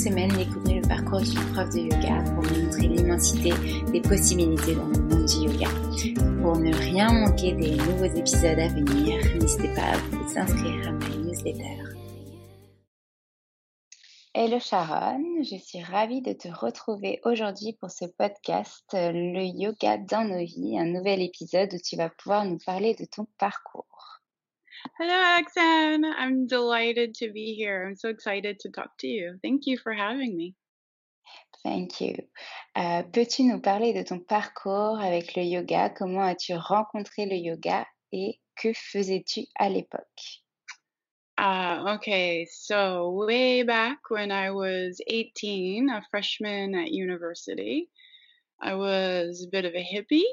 Semaine, découvrez le parcours d'une prof de yoga pour vous montrer l'immensité des possibilités dans le monde du yoga. Pour ne rien manquer des nouveaux épisodes à venir, n'hésitez pas à vous inscrire à ma newsletter. Hello Sharon, je suis ravie de te retrouver aujourd'hui pour ce podcast Le yoga dans nos vies, un nouvel épisode où tu vas pouvoir nous parler de ton parcours. Hello, Axan. I'm delighted to be here. I'm so excited to talk to you. Thank you for having me. Thank you. Euh, Peux-tu nous parler de ton parcours avec le yoga? Comment as-tu rencontré le yoga et que faisais-tu à l'époque? Uh, okay, so way back when I was 18, a freshman at university, I was a bit of a hippie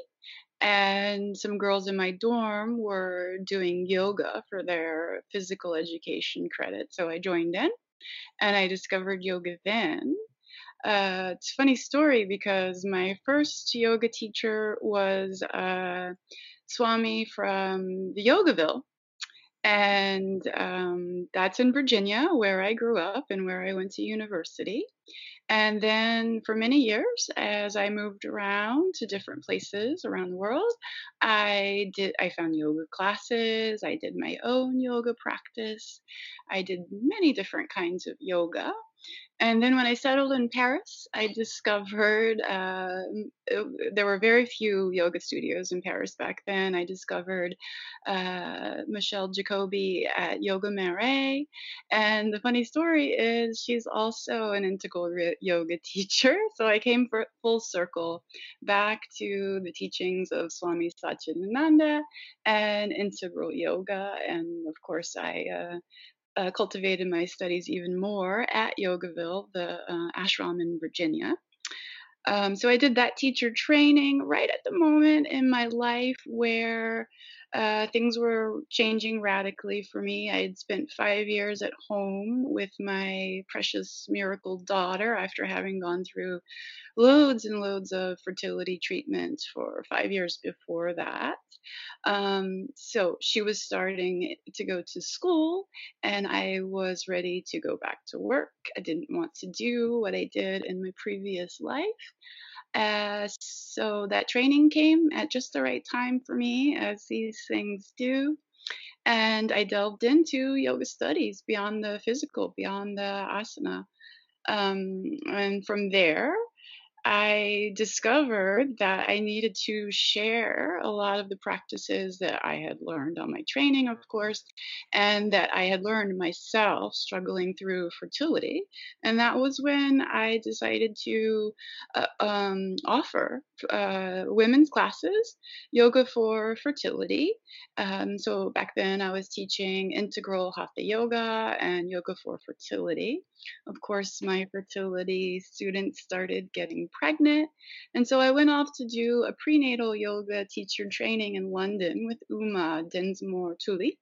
and some girls in my dorm were doing yoga for their physical education credit. So I joined in and I discovered yoga then. Uh, it's a funny story because my first yoga teacher was uh, Swami from the Yogaville. And um, that's in Virginia, where I grew up and where I went to university. And then for many years, as I moved around to different places around the world, I did I found yoga classes, I did my own yoga practice, I did many different kinds of yoga. And then when I settled in Paris, I discovered uh, there were very few yoga studios in Paris back then. I discovered uh, Michelle Jacoby at Yoga Marais. And the funny story is she's also an integral yoga teacher. So I came for, full circle back to the teachings of Swami Satchidananda and integral yoga. And of course, I uh, uh, cultivated my studies even more at Yogaville, the uh, ashram in Virginia. Um, so I did that teacher training right at the moment in my life where uh, things were changing radically for me. I had spent five years at home with my precious miracle daughter after having gone through loads and loads of fertility treatments for five years before that. Um, so she was starting to go to school, and I was ready to go back to work. I didn't want to do what I did in my previous life. Uh, so that training came at just the right time for me, as these things do. And I delved into yoga studies beyond the physical, beyond the asana. Um, and from there, I discovered that I needed to share a lot of the practices that I had learned on my training, of course, and that I had learned myself struggling through fertility. And that was when I decided to uh, um, offer uh, women's classes, yoga for fertility. Um, so back then I was teaching integral hatha yoga and yoga for fertility. Of course, my fertility students started getting pregnant. And so I went off to do a prenatal yoga teacher training in London with Uma Dinsmore Tully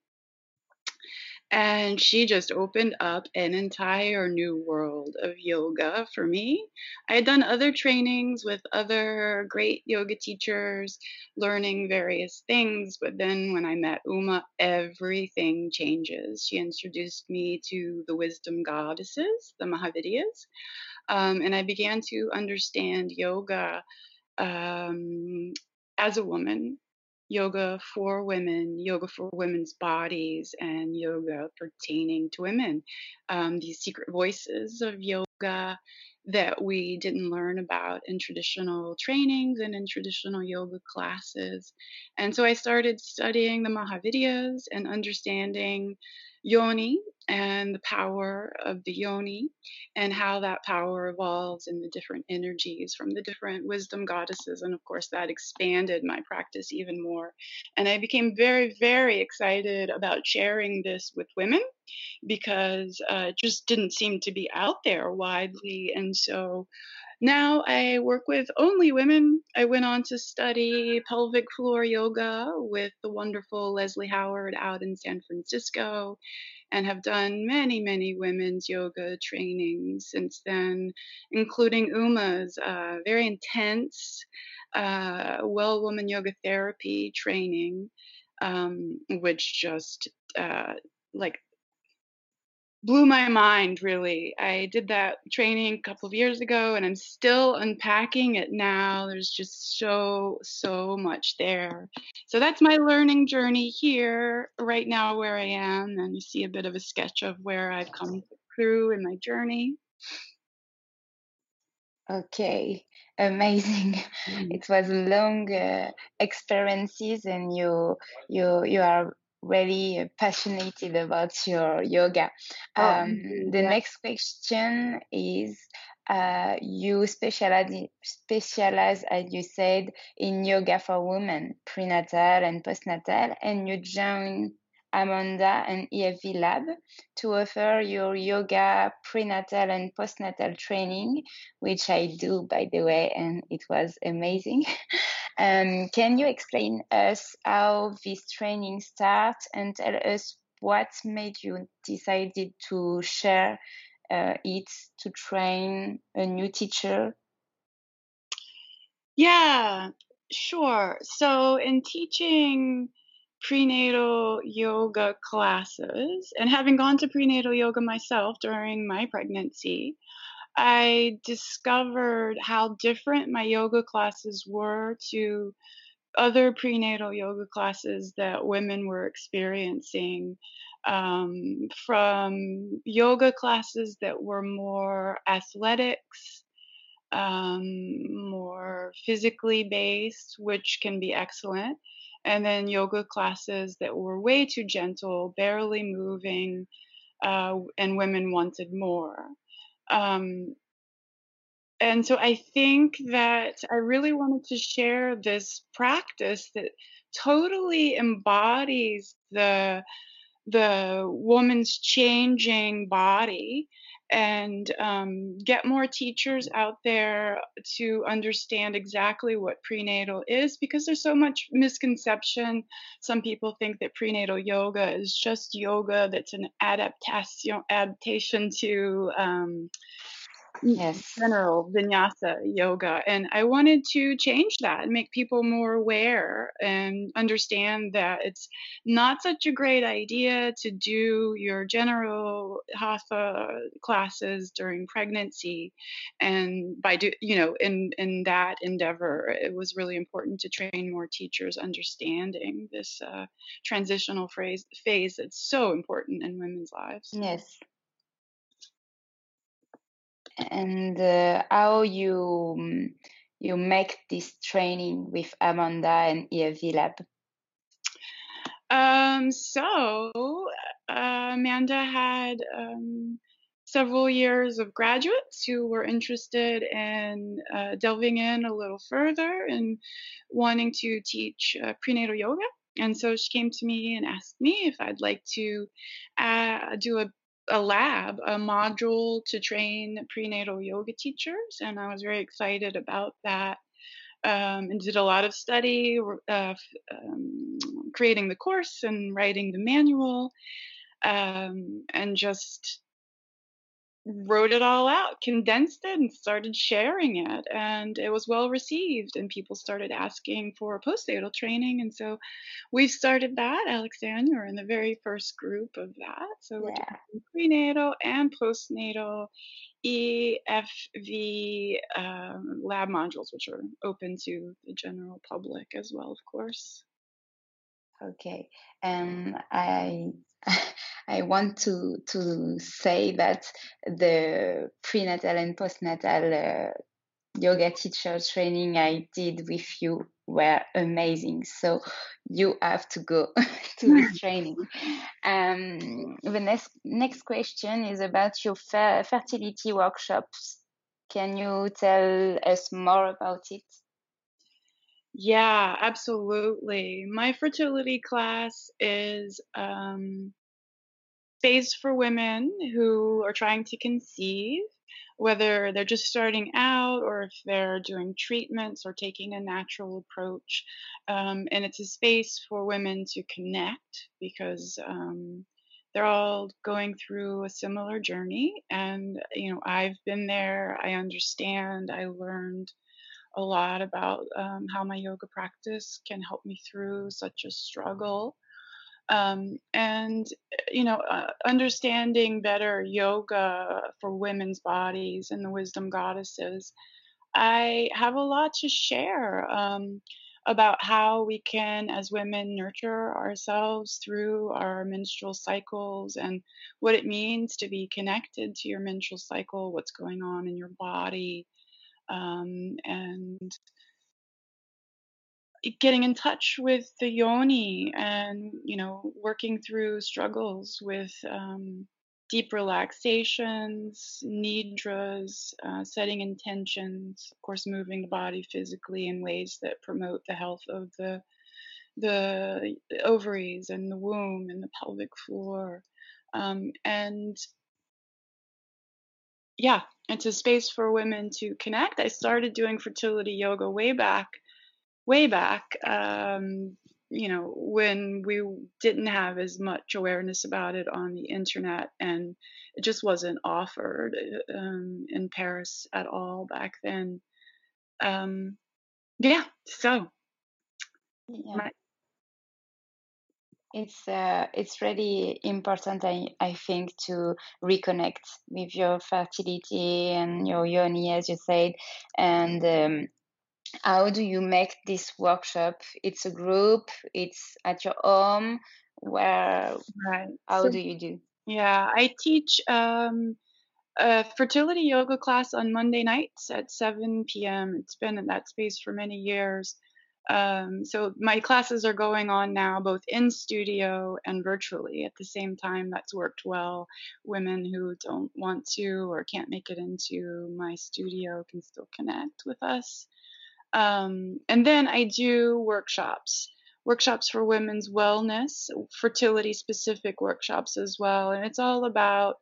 and she just opened up an entire new world of yoga for me. I had done other trainings with other great yoga teachers, learning various things, but then when I met Uma, everything changes. She introduced me to the wisdom goddesses, the Mahavidyas, um, and I began to understand yoga um, as a woman yoga for women, yoga for women's bodies, and yoga pertaining to women. Um, these secret voices of yoga that we didn't learn about in traditional trainings and in traditional yoga classes. And so I started studying the Mahavidyas and understanding yoni and the power of the yoni and how that power evolves in the different energies from the different wisdom goddesses. And of course, that expanded my practice even more. And I became very, very excited about sharing this with women because uh, it just didn't seem to be out there widely. And so now I work with only women. I went on to study pelvic floor yoga with the wonderful Leslie Howard out in San Francisco and have done many, many women's yoga trainings since then, including Uma's uh, very intense uh, well woman yoga therapy training, um, which just uh, like blew my mind really. I did that training a couple of years ago and i'm still unpacking it now. There's just so so much there. So that's my learning journey here right now where i am and you see a bit of a sketch of where i've come through in my journey. Okay amazing. Mm. it was long uh, experiences and you you you are really passionate about your yoga. Oh, um, the yeah. next question is uh, you specialize, specialize, as you said, in yoga for women, prenatal and postnatal, and you join Amanda and EFV Lab to offer your yoga prenatal and postnatal training, which I do, by the way, and it was amazing. um, can you explain us how this training starts and tell us what made you decided to share uh, it to train a new teacher? Yeah, sure. So in teaching prenatal yoga classes. And having gone to prenatal yoga myself during my pregnancy, I discovered how different my yoga classes were to other prenatal yoga classes that women were experiencing. Um, from yoga classes that were more athletics, um, more physically based, which can be excellent, and then yoga classes that were way too gentle, barely moving, uh, and women wanted more. Um, and so I think that I really wanted to share this practice that totally embodies the the woman's changing body and um, get more teachers out there to understand exactly what prenatal is because there's so much misconception. Some people think that prenatal yoga is just yoga that's an adaptation adaptation to um, yes. general vinyasa yoga. And I wanted to change that and make people more aware and understand that it's not such a great idea to do your general hatha classes during pregnancy. And by do you know, in in that endeavor, it was really important to train more teachers understanding this uh, transitional phrase phase that's so important in women's lives. Yes. And uh, how you um, you make this training with Amanda and EFV Lab? Um, so uh, Amanda had um, several years of graduates who were interested in uh, delving in a little further and wanting to teach uh, prenatal yoga. And so she came to me and asked me if I'd like to uh, do a a lab, a module to train prenatal yoga teachers, and I was very excited about that. Um, and did a lot of study, uh, um, creating the course and writing the manual, um, and just wrote it all out, condensed it, and started sharing it. And it was well received, and people started asking for postnatal training. And so we've started that. Alexandra, we're in the very first group of that. So we're Yeah. doing prenatal and postnatal EFV um, lab modules, which are open to the general public as well, of course. Okay, and I I want to to say that the prenatal and postnatal uh, yoga teacher training I did with you were amazing. So you have to go to this training. Um, the next next question is about your fer- fertility workshops. Can you tell us more about it? Yeah, absolutely. My fertility class is um, phase for women who are trying to conceive, whether they're just starting out or if they're doing treatments or taking a natural approach. Um, and it's a space for women to connect because um, they're all going through a similar journey. And, you know, I've been there, I understand, I learned a lot about um, how my yoga practice can help me through such a struggle. Um, and, you know, uh, understanding better yoga for women's bodies and the wisdom goddesses, I have a lot to share um, about how we can, as women, nurture ourselves through our menstrual cycles and what it means to be connected to your menstrual cycle, what's going on in your body, um, and getting in touch with the yoni and you know working through struggles with um, deep relaxations nidras uh, setting intentions of course moving the body physically in ways that promote the health of the the ovaries and the womb and the pelvic floor um, and yeah, it's a space for women to connect. I started doing fertility yoga way back, way back, um, you know, when we didn't have as much awareness about it on the internet and it just wasn't offered um, in Paris at all back then. Um, yeah, so Yeah. my, It's uh, it's really important, I, I think, to reconnect with your fertility and your yoni, as you said. And um, how do you make this workshop? It's a group. It's at your home. Where? right. How So do you do? yeah, I teach um, a fertility yoga class on Monday nights at 7 p.m. It's been in that space for many years. Um, so my classes are going on now both in studio and virtually at the same time. That's worked well. Women who don't want to or can't make it into my studio can still connect with us. Um, and then I do workshops, workshops for women's wellness, fertility specific workshops as well. And it's all about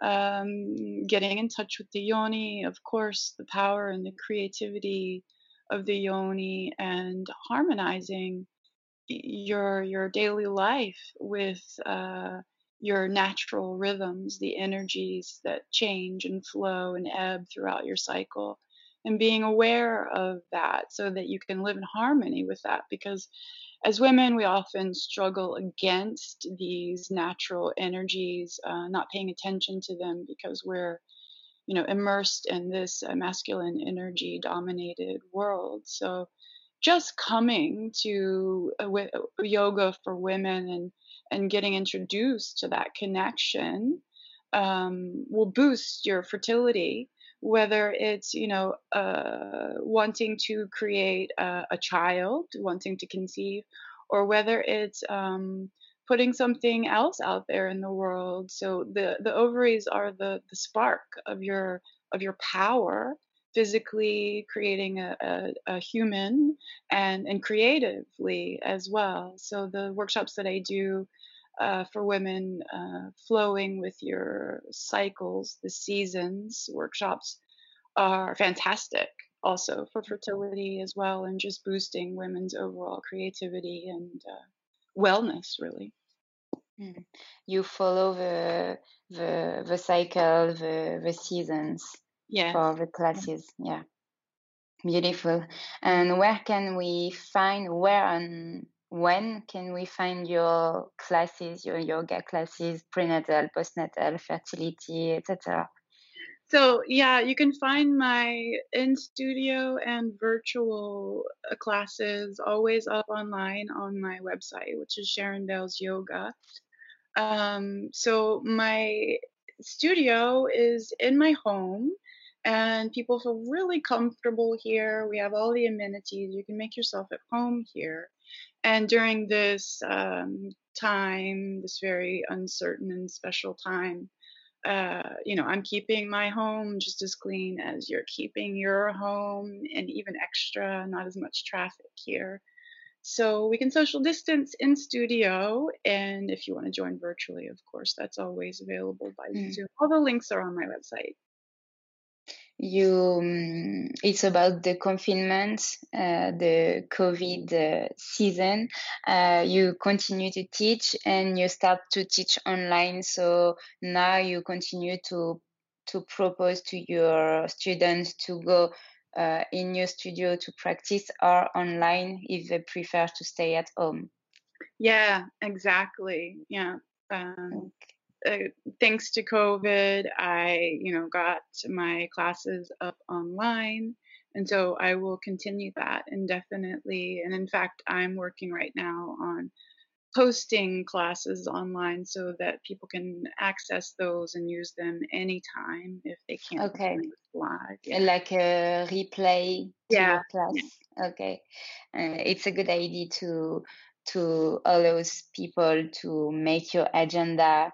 um, getting in touch with the yoni, of course, the power and the creativity of the yoni, and harmonizing your your daily life with uh, your natural rhythms, the energies that change and flow and ebb throughout your cycle, and being aware of that so that you can live in harmony with that. Because as women, we often struggle against these natural energies, uh, not paying attention to them because we're you know immersed in this uh, masculine energy dominated world. So just coming to uh, uh, yoga for women and and getting introduced to that connection um, will boost your fertility whether it's you know uh, wanting to create a, a, child, wanting to conceive, or whether it's um, putting something else out there in the world. So the the ovaries are the the spark of your of your power physically creating a, a, a, human and and creatively as well so the workshops that i do uh, for women uh, flowing with your cycles, the seasons workshops are fantastic also for fertility as well and just boosting women's overall creativity and uh, wellness really mm. you follow the the the cycle the the seasons yeah for the classes yeah beautiful and where can we find where and when can we find your classes, your yoga classes, prenatal, postnatal, fertility, etc.? So, yeah, you can find my in studio and virtual uh, classes always up online on my website, which is Sharon Bales Yoga. Um, so, my studio is in my home, and people feel really comfortable here. We have all the amenities. You can make yourself at home here. And during this um, time, this very uncertain and special time, uh, you know, I'm keeping my home just as clean as you're keeping your home, and even extra, not as much traffic here. So we can social distance in studio, and if you want to join virtually, of course, that's always available by mm. Zoom. All the links are on my website you um, it's about the confinement uh, the covid uh, season. Uh, you continue to teach and you start to teach online. So now you continue to to propose to your students to go uh, in your studio to practice or online if they prefer to stay at home. Yeah exactly. Yeah um, okay uh, thanks to COVID, I, you know, got my classes up online. And so I will continue that indefinitely. And in fact, I'm working right now on posting classes online so that people can access those and use them anytime if they can't okay live yeah. like a replay yeah. class yeah. okay uh, it's a good idea to to allows people to make your agenda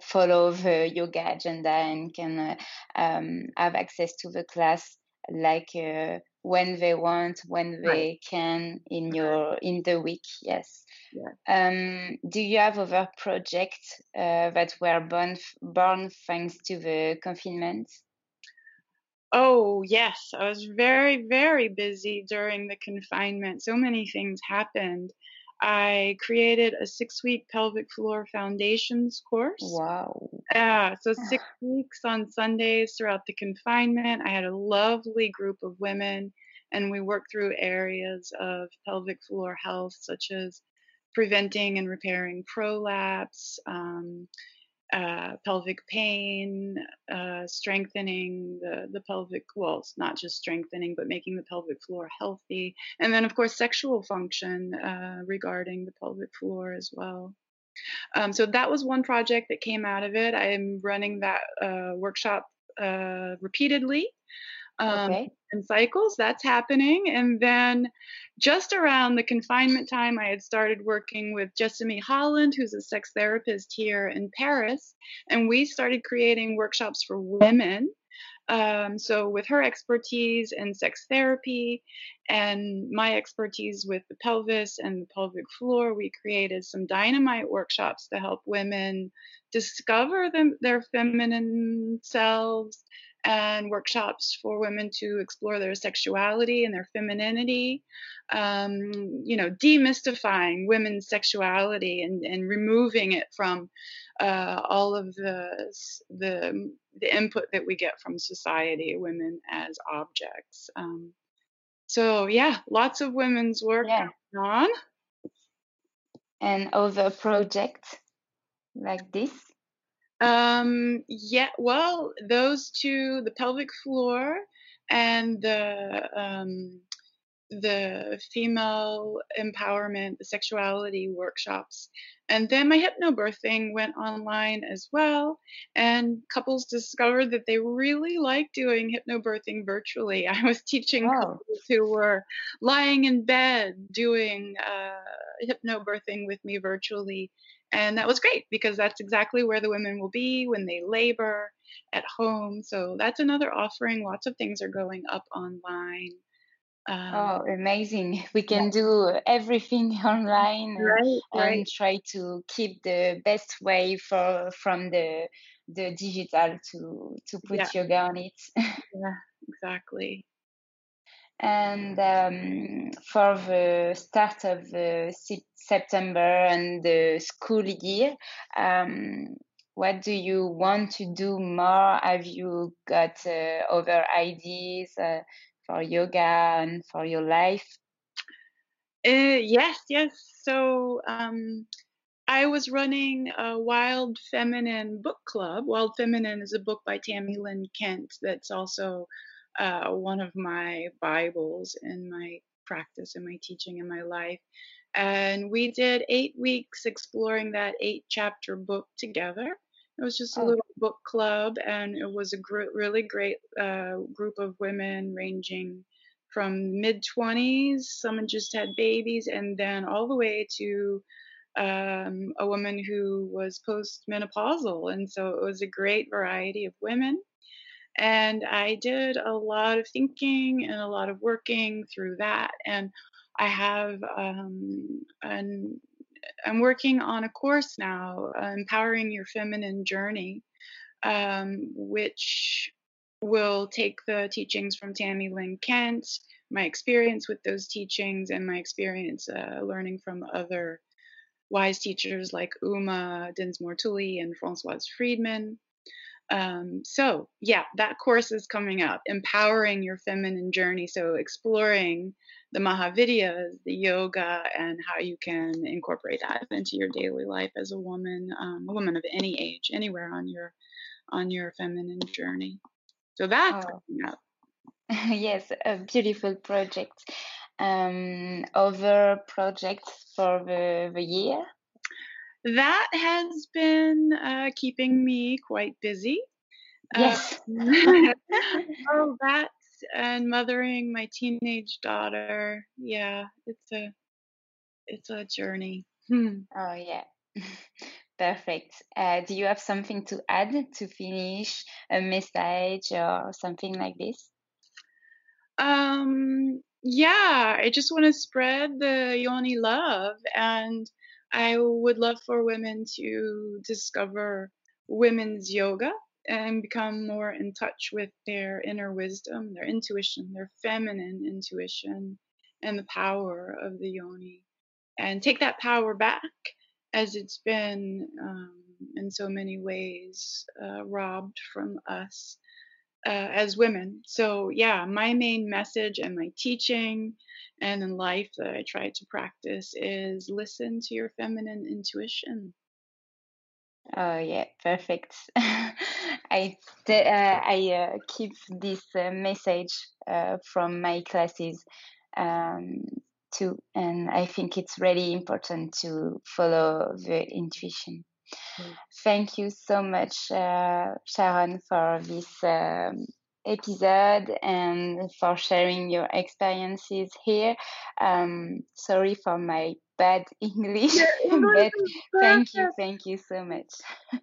follow the yoga agenda and can uh, um, have access to the class like uh, when they want when they right. can in your in the week yes yeah. um, do you have other projects uh, that were born born thanks to the confinement Oh, yes. I was very, very busy during the confinement. So many things happened. I created a six week pelvic floor foundations course. Wow. Yeah, so six weeks on Sundays throughout the confinement. I had a lovely group of women, and we worked through areas of pelvic floor health, such as preventing and repairing prolapse, um, uh, pelvic pain, uh, strengthening the, the pelvic walls, not just strengthening, but making the pelvic floor healthy. And then, of course, sexual function uh, regarding the pelvic floor as well. Um, so that was one project that came out of it. I'm running that uh, workshop uh, repeatedly um, okay. and cycles. That's happening. And then just around the confinement time, I had started working with Jessamy Holland, who's a sex therapist here in Paris. And we started creating workshops for women. Um, so, with her expertise in sex therapy and my expertise with the pelvis and the pelvic floor, we created some dynamite workshops to help women discover them, their feminine selves and workshops for women to explore their sexuality and their femininity. Um, you know, demystifying women's sexuality and, and removing it from uh, all of the, the the input that we get from society, women as objects. Um, so yeah, lots of women's work yeah. on. And other projects like this. Um, yeah, well, those two, the pelvic floor and the um, the female empowerment, the sexuality workshops. And then my hypnobirthing went online as well. And couples discovered that they really like doing hypnobirthing virtually. I was teaching couples who were lying in bed doing uh, hypnobirthing with me virtually. And that was great because that's exactly where the women will be when they labor at home. So that's another offering. Lots of things are going up online. Um, Oh, amazing. We can do everything online right, right. and try to keep the best way for from the the digital to to put Yeah, yoga on it. yeah, exactly. And um, for the start of Sep- September and the school year, um, what do you want to do more? Have you got uh, other ideas uh, for yoga and for your life? Uh, yes, yes. So um, I was running a Wild Feminine book club. Wild Feminine is a book by Tami Lynn Kent that's also uh, one of my Bibles in my practice, in my teaching, in my life. And we did eight weeks exploring that eight chapter book together. It was just a Oh, little book club, and it was a gr- really great uh, group of women ranging from mid 20s, someone just had babies, and then all the way to um, a woman who was postmenopausal. And so it was a great variety of women. And I did a lot of thinking and a lot of working through that. And I have um, an I'm working on a course now, uh, Empowering Your Feminine Journey, um, which will take the teachings from Tami Lynn Kent, my experience with those teachings, and my experience uh, learning from other wise teachers like Uma Dinsmore Tully and Francoise Freedman. Um, so, yeah, that course is coming up, Empowering Your Feminine Journey. So, exploring the Mahavidyas, the yoga, and how you can incorporate that into your daily life as a woman, um, a woman of any age, anywhere on your on your feminine journey. So that's oh, coming up. yes, a beautiful project. Um, other projects for the, the year? That has been uh, keeping me quite busy. Uh, Yes. oh, that and mothering my teenage daughter. Yeah, it's a it's a journey. Hmm. Oh, yeah. Perfect. Uh, do you have something to add to finish a message or something like this? Um, yeah, I just want to spread the yoni love, and I would love for women to discover women's yoga and become more in touch with their inner wisdom, their intuition, their feminine intuition, and the power of the yoni, and take that power back as it's been um, in so many ways uh, robbed from us uh, as women. So, yeah, my main message and my teaching and in life that I try to practice is listen to your feminine intuition. Oh, yeah, perfect. I, uh, I uh, keep this uh, message uh, from my classes um, too, and I think it's really important to follow the intuition. Thank you so much, uh, Sharon, for this um, episode and for sharing your experiences here. Um, sorry for my bad English, but thank you, thank you so much.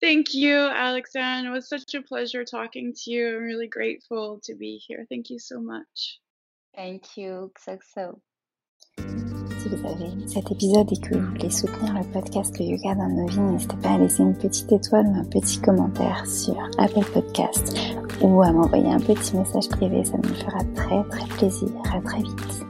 Thank you, Alexandre. It was such a pleasure talking to you. I'm really grateful to be here. Thank you so much. Thank you, so. Si vous avez aimé cet épisode et que vous voulez soutenir le podcast Le Yoga dans nos vies, n'hésitez pas à laisser une petite étoile ou un petit commentaire sur Apple Podcast ou à m'envoyer un petit message privé, ça me fera très très plaisir. À très vite.